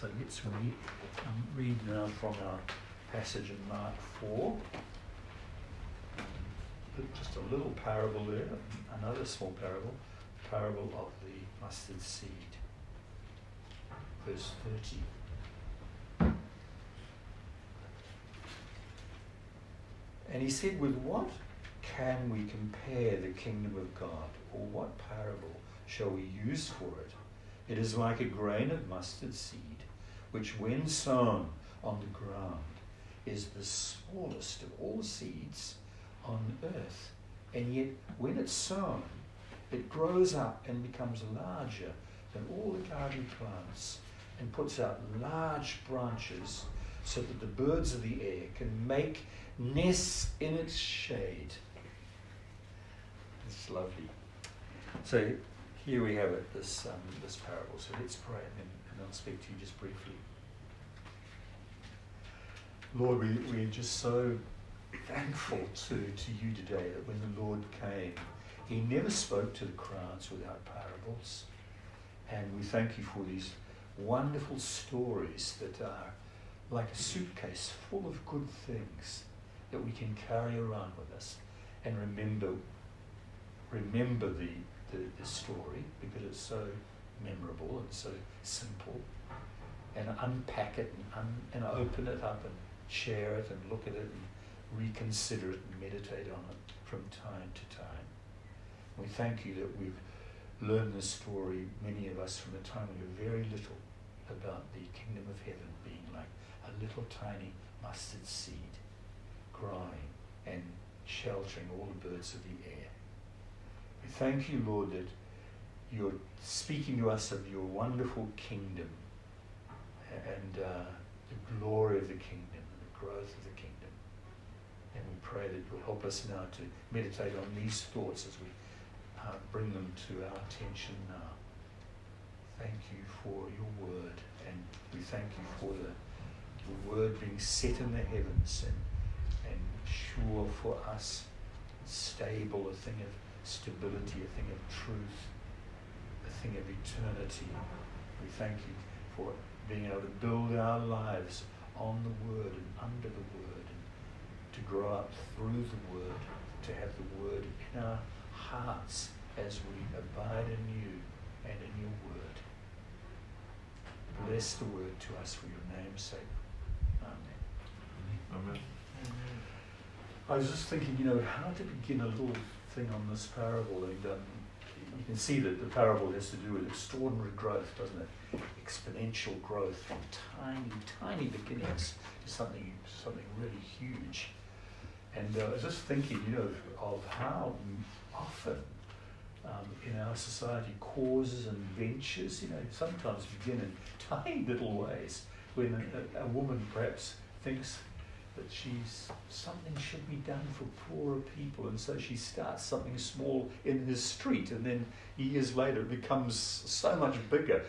So let's read, um, read now from our passage in Mark 4. Just a little parable there, another small parable, parable of the mustard seed. Verse 30. And he said, With what can we compare the kingdom of God, or what parable shall we use for it? It is like a grain of mustard seed, which, when sown on the ground, is the smallest of all seeds on earth. And yet, when it's sown, it grows up and becomes larger than all the garden plants and puts out large branches so that the birds of the air can make nests in its shade. It's lovely. So here we have it, this, um, this parable. So let's pray and then and I'll speak to you just briefly. Lord, we, we're just so thankful to, to you today that when the Lord came, he never spoke to the crowds without parables. And we thank you for these wonderful stories that are like a suitcase full of good things that we can carry around with us and remember remember the, the, the story because it's so memorable and so simple and unpack it and, un, and open it up and share it and look at it and reconsider it and meditate on it from time to time. We thank you that we've learned this story, many of us, from the time we were very little, about the kingdom of heaven being like a little tiny mustard seed growing and sheltering all the birds of the air. We thank you, Lord, that you're speaking to us of your wonderful kingdom and uh, the glory of the kingdom and the growth of the kingdom. And we pray that you'll help us now to meditate on these thoughts as we uh, bring them to our attention now. Thank you for your word, and we thank you for the, the word being set in the heavens and, and sure for us, stable, a thing of stability, a thing of truth, a thing of eternity. We thank you for being able to build our lives on the Word and under the Word, and to grow up through the Word, to have the Word in our hearts as we abide in you and in your Word. Bless the Word to us for your name's sake. Amen. Amen. I was just thinking, you know, how to begin a little thing on this parable, and um, you can see that the parable has to do with extraordinary growth, doesn't it? Exponential growth from tiny, tiny beginnings to something, something really huge. And uh, I was just thinking, you know, of how often um, in our society causes and ventures, you know, sometimes begin in tiny little ways when a, a woman perhaps thinks that she's something should be done for poorer people, and so she starts something small in his street, and then years later it becomes so much bigger.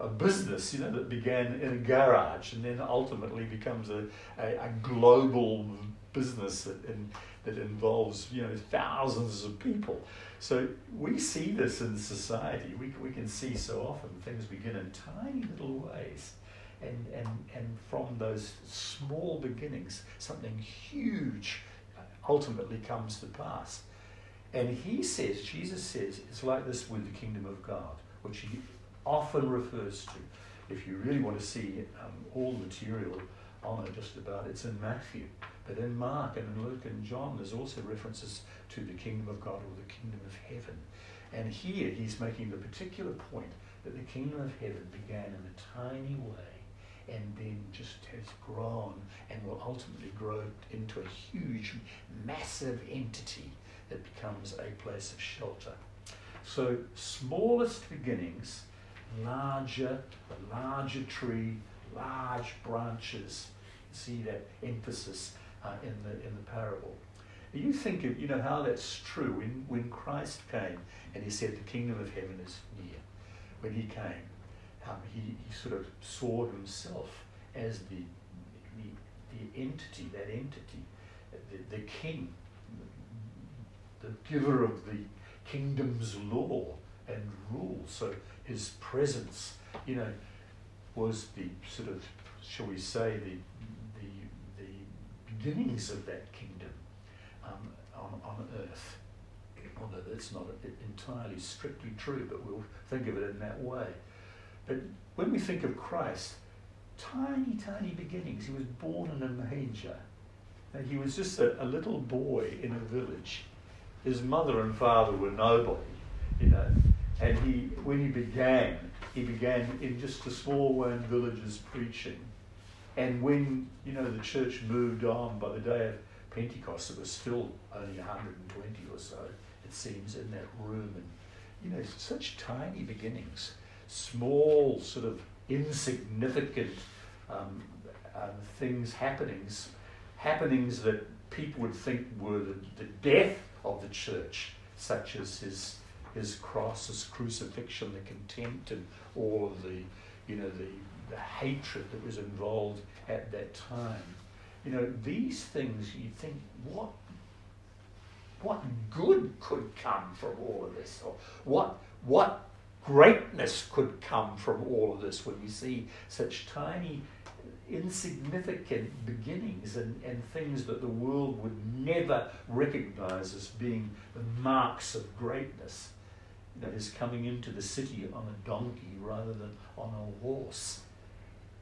A business, you know, that began in a garage and then ultimately becomes a, a, a global business that, in, that involves, you know, thousands of people. So we see this in society. We, we can see so often things begin in tiny little ways and, and, and from those small beginnings, something huge ultimately comes to pass. And he says, Jesus says, it's like this with the kingdom of God, which he often refers to. If you really want to see um, all the material on it, just about, it's in Matthew. But in Mark and in Luke and John, there's also references to the kingdom of God or the kingdom of heaven. And here he's making the particular point that the kingdom of heaven began in a tiny way and then just has grown and will ultimately grow into a huge, massive entity that becomes a place of shelter. So, smallest beginnings, larger, larger tree, large branches. See that emphasis uh, in the in the parable. You think of you know how that's true when when Christ came and he said the kingdom of heaven is near. When he came, um, he, he sort of saw himself as the, the, the entity, that entity, the, the king, the giver of the kingdom's law and rule. So his presence, you know, was the sort of, shall we say, the, the, the beginnings of that kingdom um, on, on earth. Although that's not entirely strictly true, but we'll think of it in that way. But when we think of Christ, tiny, tiny beginnings. He was born in a manger. And he was just a, a little boy in a village. His mother and father were nobody, you know. And he, when he began, he began in just a small land villages preaching. And when, you know, the church moved on by the day of Pentecost, it was still only 120 or so, it seems, in that room. And, you know, such tiny beginnings, small, sort of insignificant um, um, things, happenings, happenings that people would think were the, the death of the church, such as his his cross, his crucifixion, the contempt, and all of the, you know, the, the hatred that was involved at that time. You know, these things you think, what what good could come from all of this? Or what what greatness could come from all of this when you see such tiny insignificant beginnings and, and things that the world would never recognize as being the marks of greatness that is coming into the city on a donkey rather than on a horse.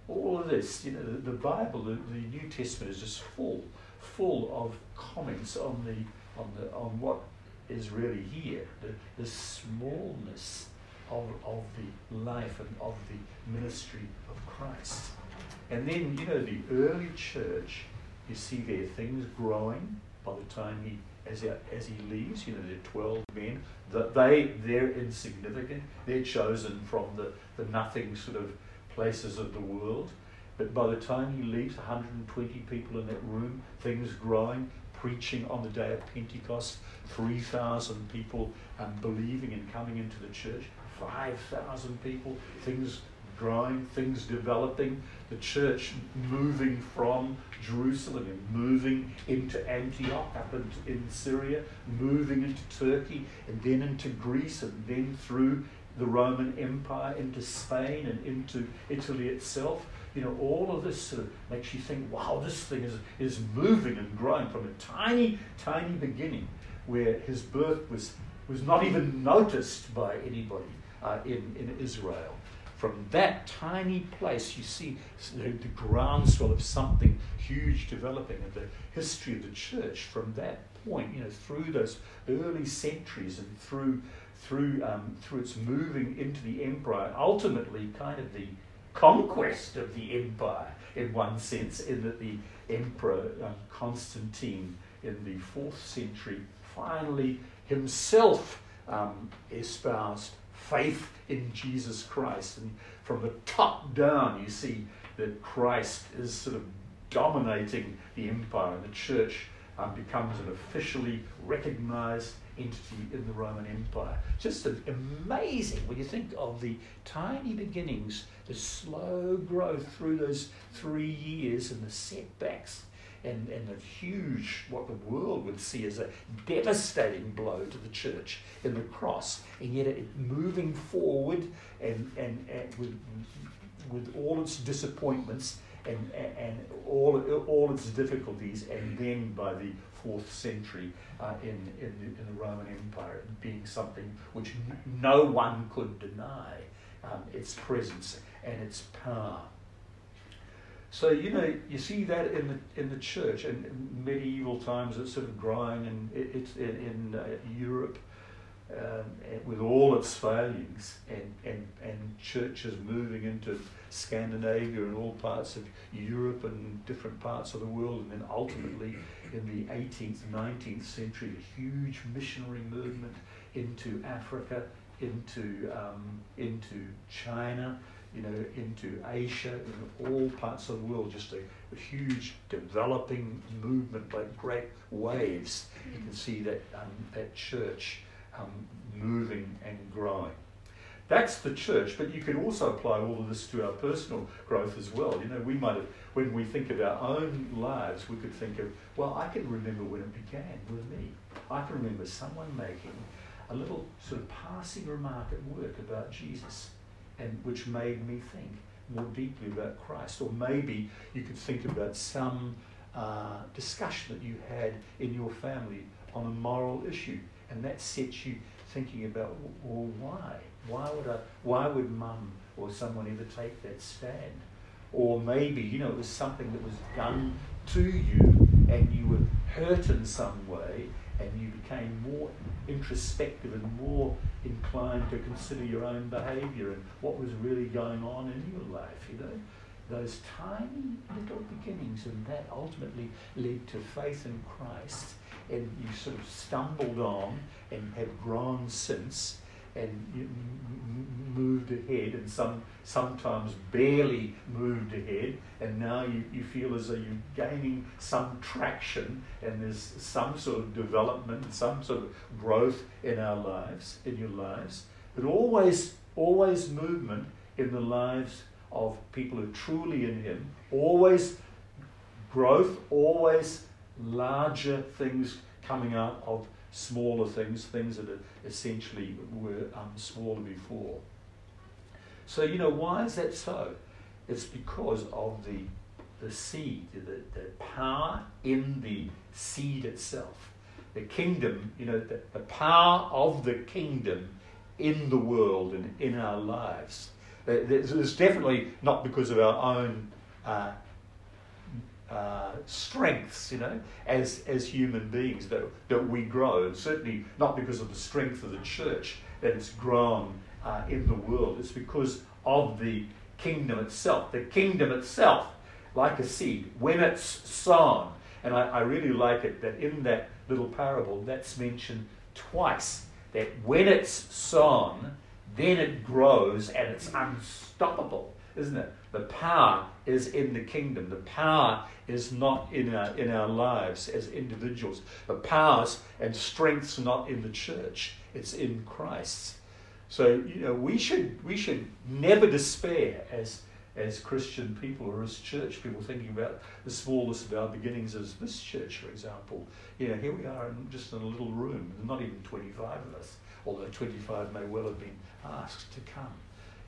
All of this, you know, the, the Bible, the, the, New Testament is just full, full of comments on the on the on what is really here, the, the smallness of, of the life and of the ministry of Christ. And then, you know, the early church, you see there things growing by the time he as as he leaves, you know, there are 12 men, that they, they're insignificant. They're chosen from the, the nothing sort of places of the world. But by the time he leaves, 120 people in that room, things growing, preaching on the day of Pentecost, 3,000 people um, believing and coming into the church, 5,000 people, things growing, things developing, the church moving from Jerusalem and moving into Antioch up in, in Syria, moving into Turkey and then into Greece and then through the Roman Empire into Spain and into Italy itself. You know, all of this sort of makes you think, wow, this thing is, is moving and growing from a tiny, tiny beginning where his birth was, was not even noticed by anybody uh, in, in Israel. From that tiny place, you see the, the groundswell of something huge developing and the history of the church. From that point, you know, through those early centuries and through through um, through its moving into the empire, ultimately kind of the conquest of the empire in one sense, in that the emperor um, Constantine in the fourth century finally himself um, espoused faith in Jesus Christ. And from the top down, you see that Christ is sort of dominating the empire, and the church um, becomes an officially recognized entity in the Roman Empire. Just amazing when you think of the tiny beginnings, the slow growth through those three years, and the setbacks and, and a huge, what the world would see as a devastating blow to the church in the cross, and yet it moving forward and, and, and with, with all its disappointments and, and all, all its difficulties, and then by the fourth century uh, in, in, the, in the Roman Empire being something which no one could deny um, its presence and its power. So you know you see that in the in the church and medieval times it's sort of growing and it, it's in, in uh, Europe um, with all its failings and, and and churches moving into Scandinavia and all parts of Europe and different parts of the world. And then ultimately in the 18th 19th century a huge missionary movement into Africa into um, into China you know, into Asia, in all parts of the world, just a, a huge developing movement like great waves. You can see that, um, that church um, moving and growing. That's the church, but you can also apply all of this to our personal growth as well. You know, we might have, when we think of our own lives, we could think of, well, I can remember when it began with me. I can remember someone making a little sort of passing remark at work about Jesus and which made me think, more deeply about Christ. Or maybe you could think about some uh, discussion that you had in your family on a moral issue, and that sets you thinking about, well, why? Why would I? Why would mum or someone ever take that stand? Or maybe you know it was something that was done to you, and you were hurt in some way, and you became more introspective and more inclined to consider your own behaviour and what was really going on in your life. You know, those tiny little beginnings, and that ultimately led to faith in Christ. And you sort of stumbled on and have grown since, and moved ahead, and some sometimes barely moved ahead, and now you, you feel as though you're gaining some traction, and there's some sort of development, some sort of growth in our lives, in your lives, but always, always movement in the lives of people who are truly in Him, always growth, always larger things coming out of smaller things, things that essentially were um, smaller before. So, you know, why is that so? It's because of the, the seed, the, the power in the seed itself. The kingdom, you know, the, the power of the kingdom in the world and in our lives. It's definitely not because of our own uh, uh, strengths, you know, as, as human beings that, that we grow, and certainly not because of the strength of the church that it's grown uh, in the world. It's because of the kingdom itself. The kingdom itself, like a seed, when it's sown, and I, I really like it that in that little parable that's mentioned twice, that when it's sown, then it grows and it's unstoppable, isn't it? The power is in the kingdom. The power is not in our, in our lives as individuals. The powers and strengths are not in the church. It's in Christ. So you know we should we should never despair as as Christian people or as church people thinking about the smallest of our beginnings as this church, for example. You know, here we are in, just in a little room, not even 25 of us, although 25 may well have been asked to come.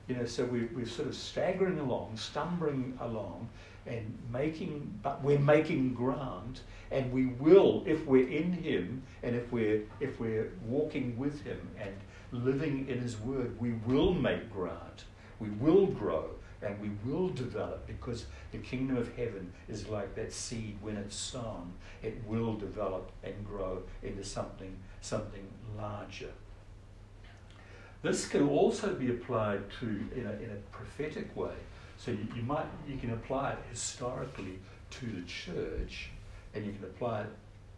You know, so we, we're sort of staggering along, stumbling along, and making, but we're making ground, and we will, if we're in Him, and if we're if we're walking with Him and living in His Word, we will make ground, we will grow, and we will develop because the kingdom of heaven is like that seed when it's sown, it will develop and grow into something something larger. This can also be applied to in a, in a prophetic way. So you, you might you can apply it historically to the church, and you can apply it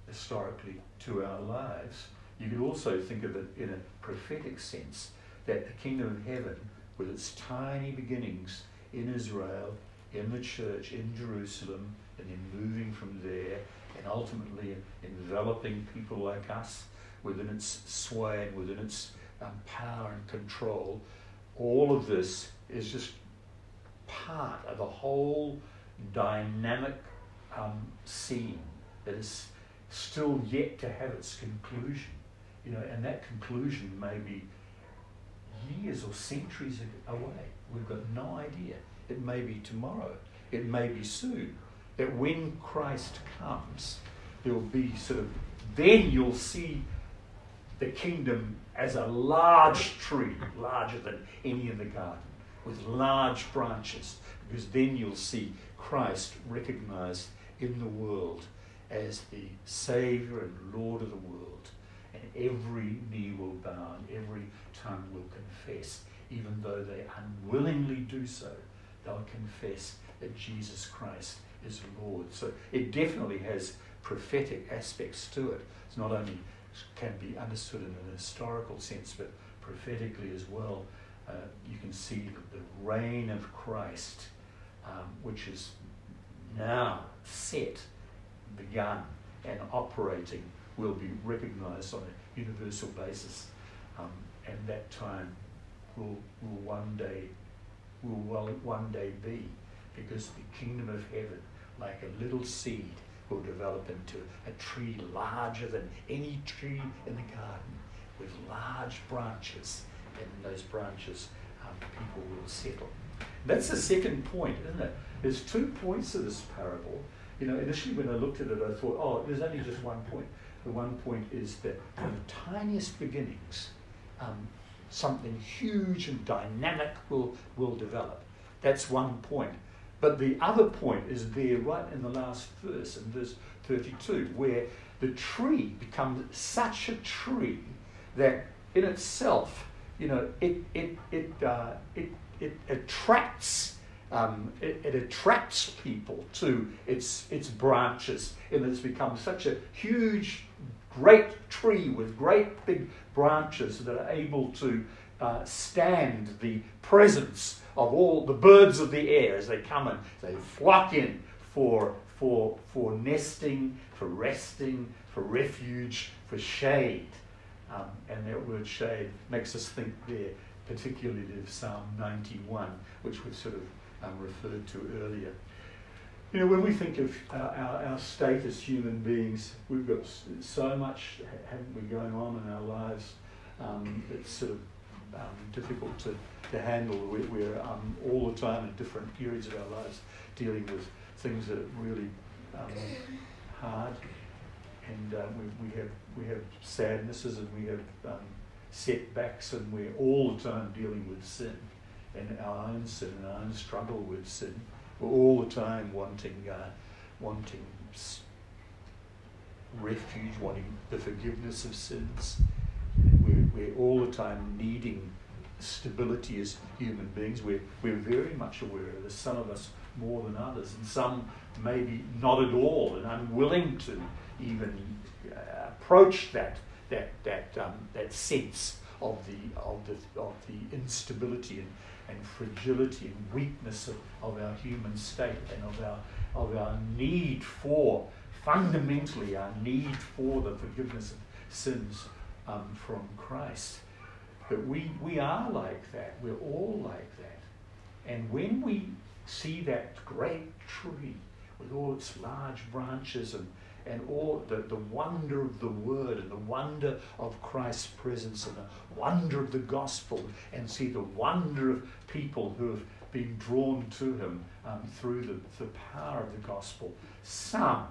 historically to our lives. You can also think of it in a prophetic sense that the kingdom of heaven, with its tiny beginnings in Israel, in the church, in Jerusalem, and then moving from there, and ultimately enveloping people like us within its sway and within its and power and control, all of this is just part of a whole dynamic um, scene that is still yet to have its conclusion. You know, and that conclusion may be years or centuries away. We've got no idea. It may be tomorrow. It may be soon. That when Christ comes, there will be sort of, then you'll see the kingdom as a large tree, larger than any in the garden, with large branches, because then you'll see Christ recognized in the world as the Savior and Lord of the world. And every knee will bow and every tongue will confess, even though they unwillingly do so, they'll confess that Jesus Christ is Lord. So it definitely has prophetic aspects to it. It's not only can be understood in an historical sense, but prophetically as well. Uh, you can see the reign of Christ, um, which is now set, begun, and operating, will be recognized on a universal basis. Um, and that time will, will one day will well, one day be, because the kingdom of heaven, like a little seed, will develop into a tree larger than any tree in the garden with large branches. And in those branches, um, people will settle. That's the second point, isn't it? There's two points to this parable. You know, initially when I looked at it, I thought, oh, there's only just one point. The one point is that from the tiniest beginnings, um, something huge and dynamic will, will develop. That's one point. But the other point is there right in the last verse, in verse 32, where the tree becomes such a tree that in itself, you know, it, it, it, uh, it, it attracts. Um, it, it, attracts people to its, its branches, and it's become such a huge, great tree with great big branches that are able to uh, stand the presence of all the birds of the air as they come and they flock in for, for, for nesting, for resting, for refuge, for shade. Um, and that word shade makes us think there particularly of Psalm 91, which we've sort of um, referred to earlier. You know, when we think of our, our, our, state as human beings, we've got so much, haven't we, going on in our lives. Um, it's sort of difficult to, to handle. We, we're um, all the time in different periods of our lives dealing with things that are really um, hard, and uh, we, we have we have sadnesses and we have um, setbacks, and we're all the time dealing with sin and our own sin and our own struggle with sin. We're all the time wanting uh, wanting refuge, wanting the forgiveness of sins. We're, all the time needing stability as human beings. We're, we're very much aware of this, some of us more than others, and some maybe not at all and unwilling to even uh, approach that, that, that, um, that sense of the, of the, of the instability and, and fragility and weakness of, of our human state and of our, of our need for, fundamentally, our need for the forgiveness of sins um, from Christ. But we, we are like that. We're all like that. And when we see that great tree with all its large branches and, and all the, the wonder of the word and the wonder of Christ's presence and the wonder of the gospel and see the wonder of people who have been drawn to him um, through the, the power of the gospel. Some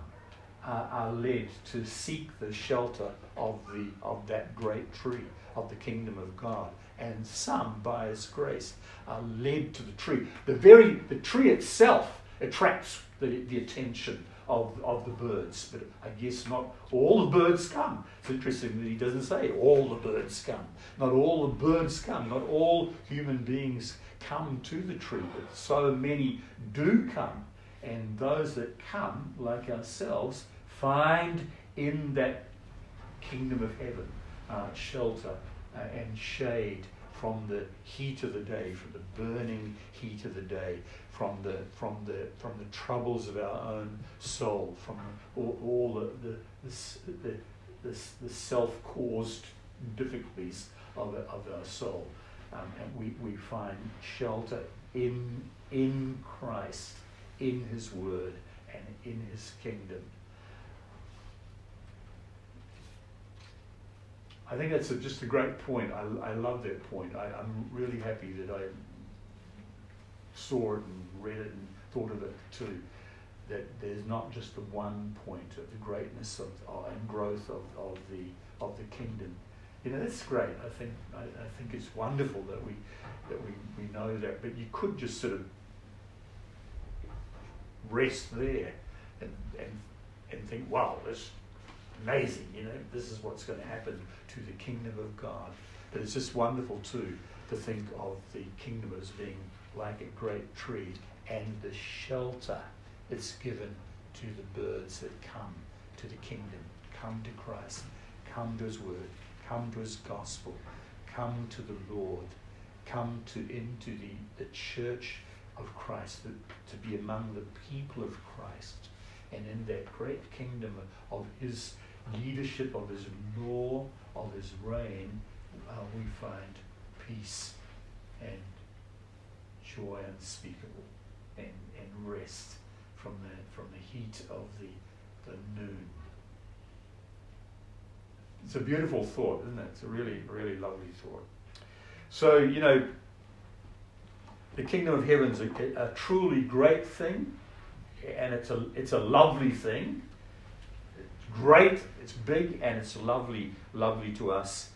uh, are led to seek the shelter of, the, of that great tree of the kingdom of God. And some, by His grace, are led to the tree. The very the tree itself attracts the, the attention of, of the birds, but I guess not all the birds come. It's interesting that he doesn't say all the birds come. Not all the birds come. Not all human beings come to the tree, but so many do come. And those that come, like ourselves, find in that kingdom of heaven uh, shelter uh, and shade from the heat of the day, from the burning heat of the day, from the from the from the troubles of our own soul, from all, all the the, the, the, the self-caused difficulties of, of our soul, um, and we, we find shelter in in Christ, in His Word, and in His kingdom. I think that's a, just a great point. I, I love that point. I, I'm really happy that I saw it and read it and thought of it too. That there's not just the one point of the greatness of, uh, and growth of, of the of the kingdom. You know that's great. I think I, I think it's wonderful that we that we, we know that. But you could just sort of rest there and and and think, wow, this amazing. You know, this is what's going to happen to the kingdom of God. But it's just wonderful too to think of the kingdom as being like a great tree and the shelter it's given to the birds that come to the kingdom, come to Christ, come to His Word, come to His gospel, come to the Lord, come to into the, the church of Christ, the, to be among the people of Christ, and in that great kingdom of His leadership, of His law, of His reign, uh, we find peace and joy unspeakable and, and rest from the, from the heat of the, the noon. It's a beautiful thought, isn't it? It's a really, really lovely thought. So, you know, the kingdom of heaven is a, a, truly great thing, and it's a, it's a lovely thing. Great, it's big, and it's lovely, lovely to us.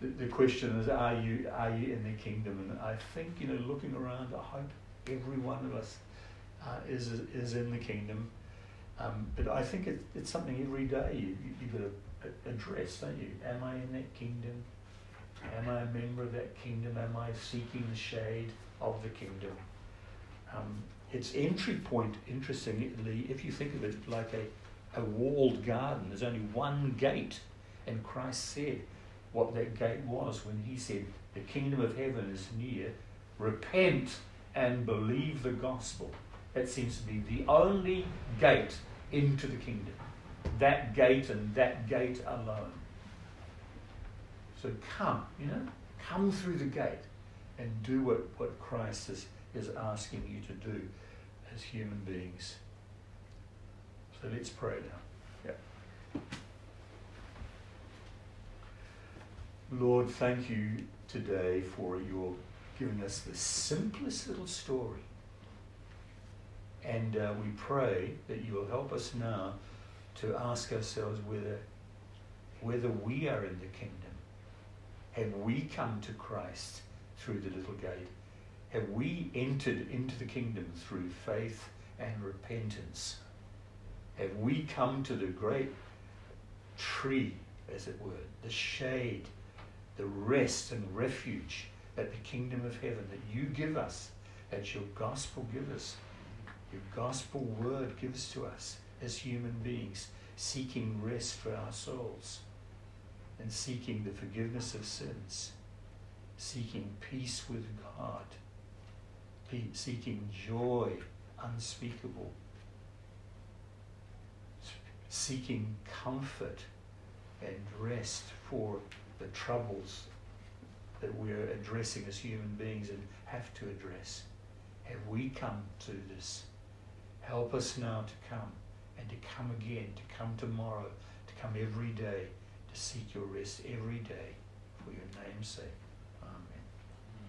The, the question is, are you, are you in the kingdom? And I think, you know, looking around, I hope every one of us uh, is, is in the kingdom. Um, but I think it, it's something every day you, you've got to address, don't you? Am I in that kingdom? Am I a member of that kingdom? Am I seeking the shade of the kingdom? Um, its entry point, interestingly, if you think of it like a, a walled garden, there's only one gate. And Christ said what that gate was when he said, The kingdom of heaven is near. Repent and believe the gospel. That seems to be the only gate into the kingdom. That gate and that gate alone. So come, you know, come through the gate and do what, what Christ is, is asking you to do as human beings. So let's pray now. Yeah. Lord, thank you today for your giving us the simplest little story. And uh, we pray that you will help us now to ask ourselves whether, whether we are in the kingdom have we come to Christ through the little gate? Have we entered into the kingdom through faith and repentance? Have we come to the great tree, as it were, the shade, the rest and refuge at the kingdom of heaven that you give us, that your gospel gives us, your gospel word gives to us as human beings, seeking rest for our souls? and seeking the forgiveness of sins, seeking peace with God, seeking joy unspeakable, seeking comfort and rest for the troubles that we're addressing as human beings and have to address. Have we come to this? Help us now to come and to come again, to come tomorrow, to come every day to seek your rest every day for your name's sake.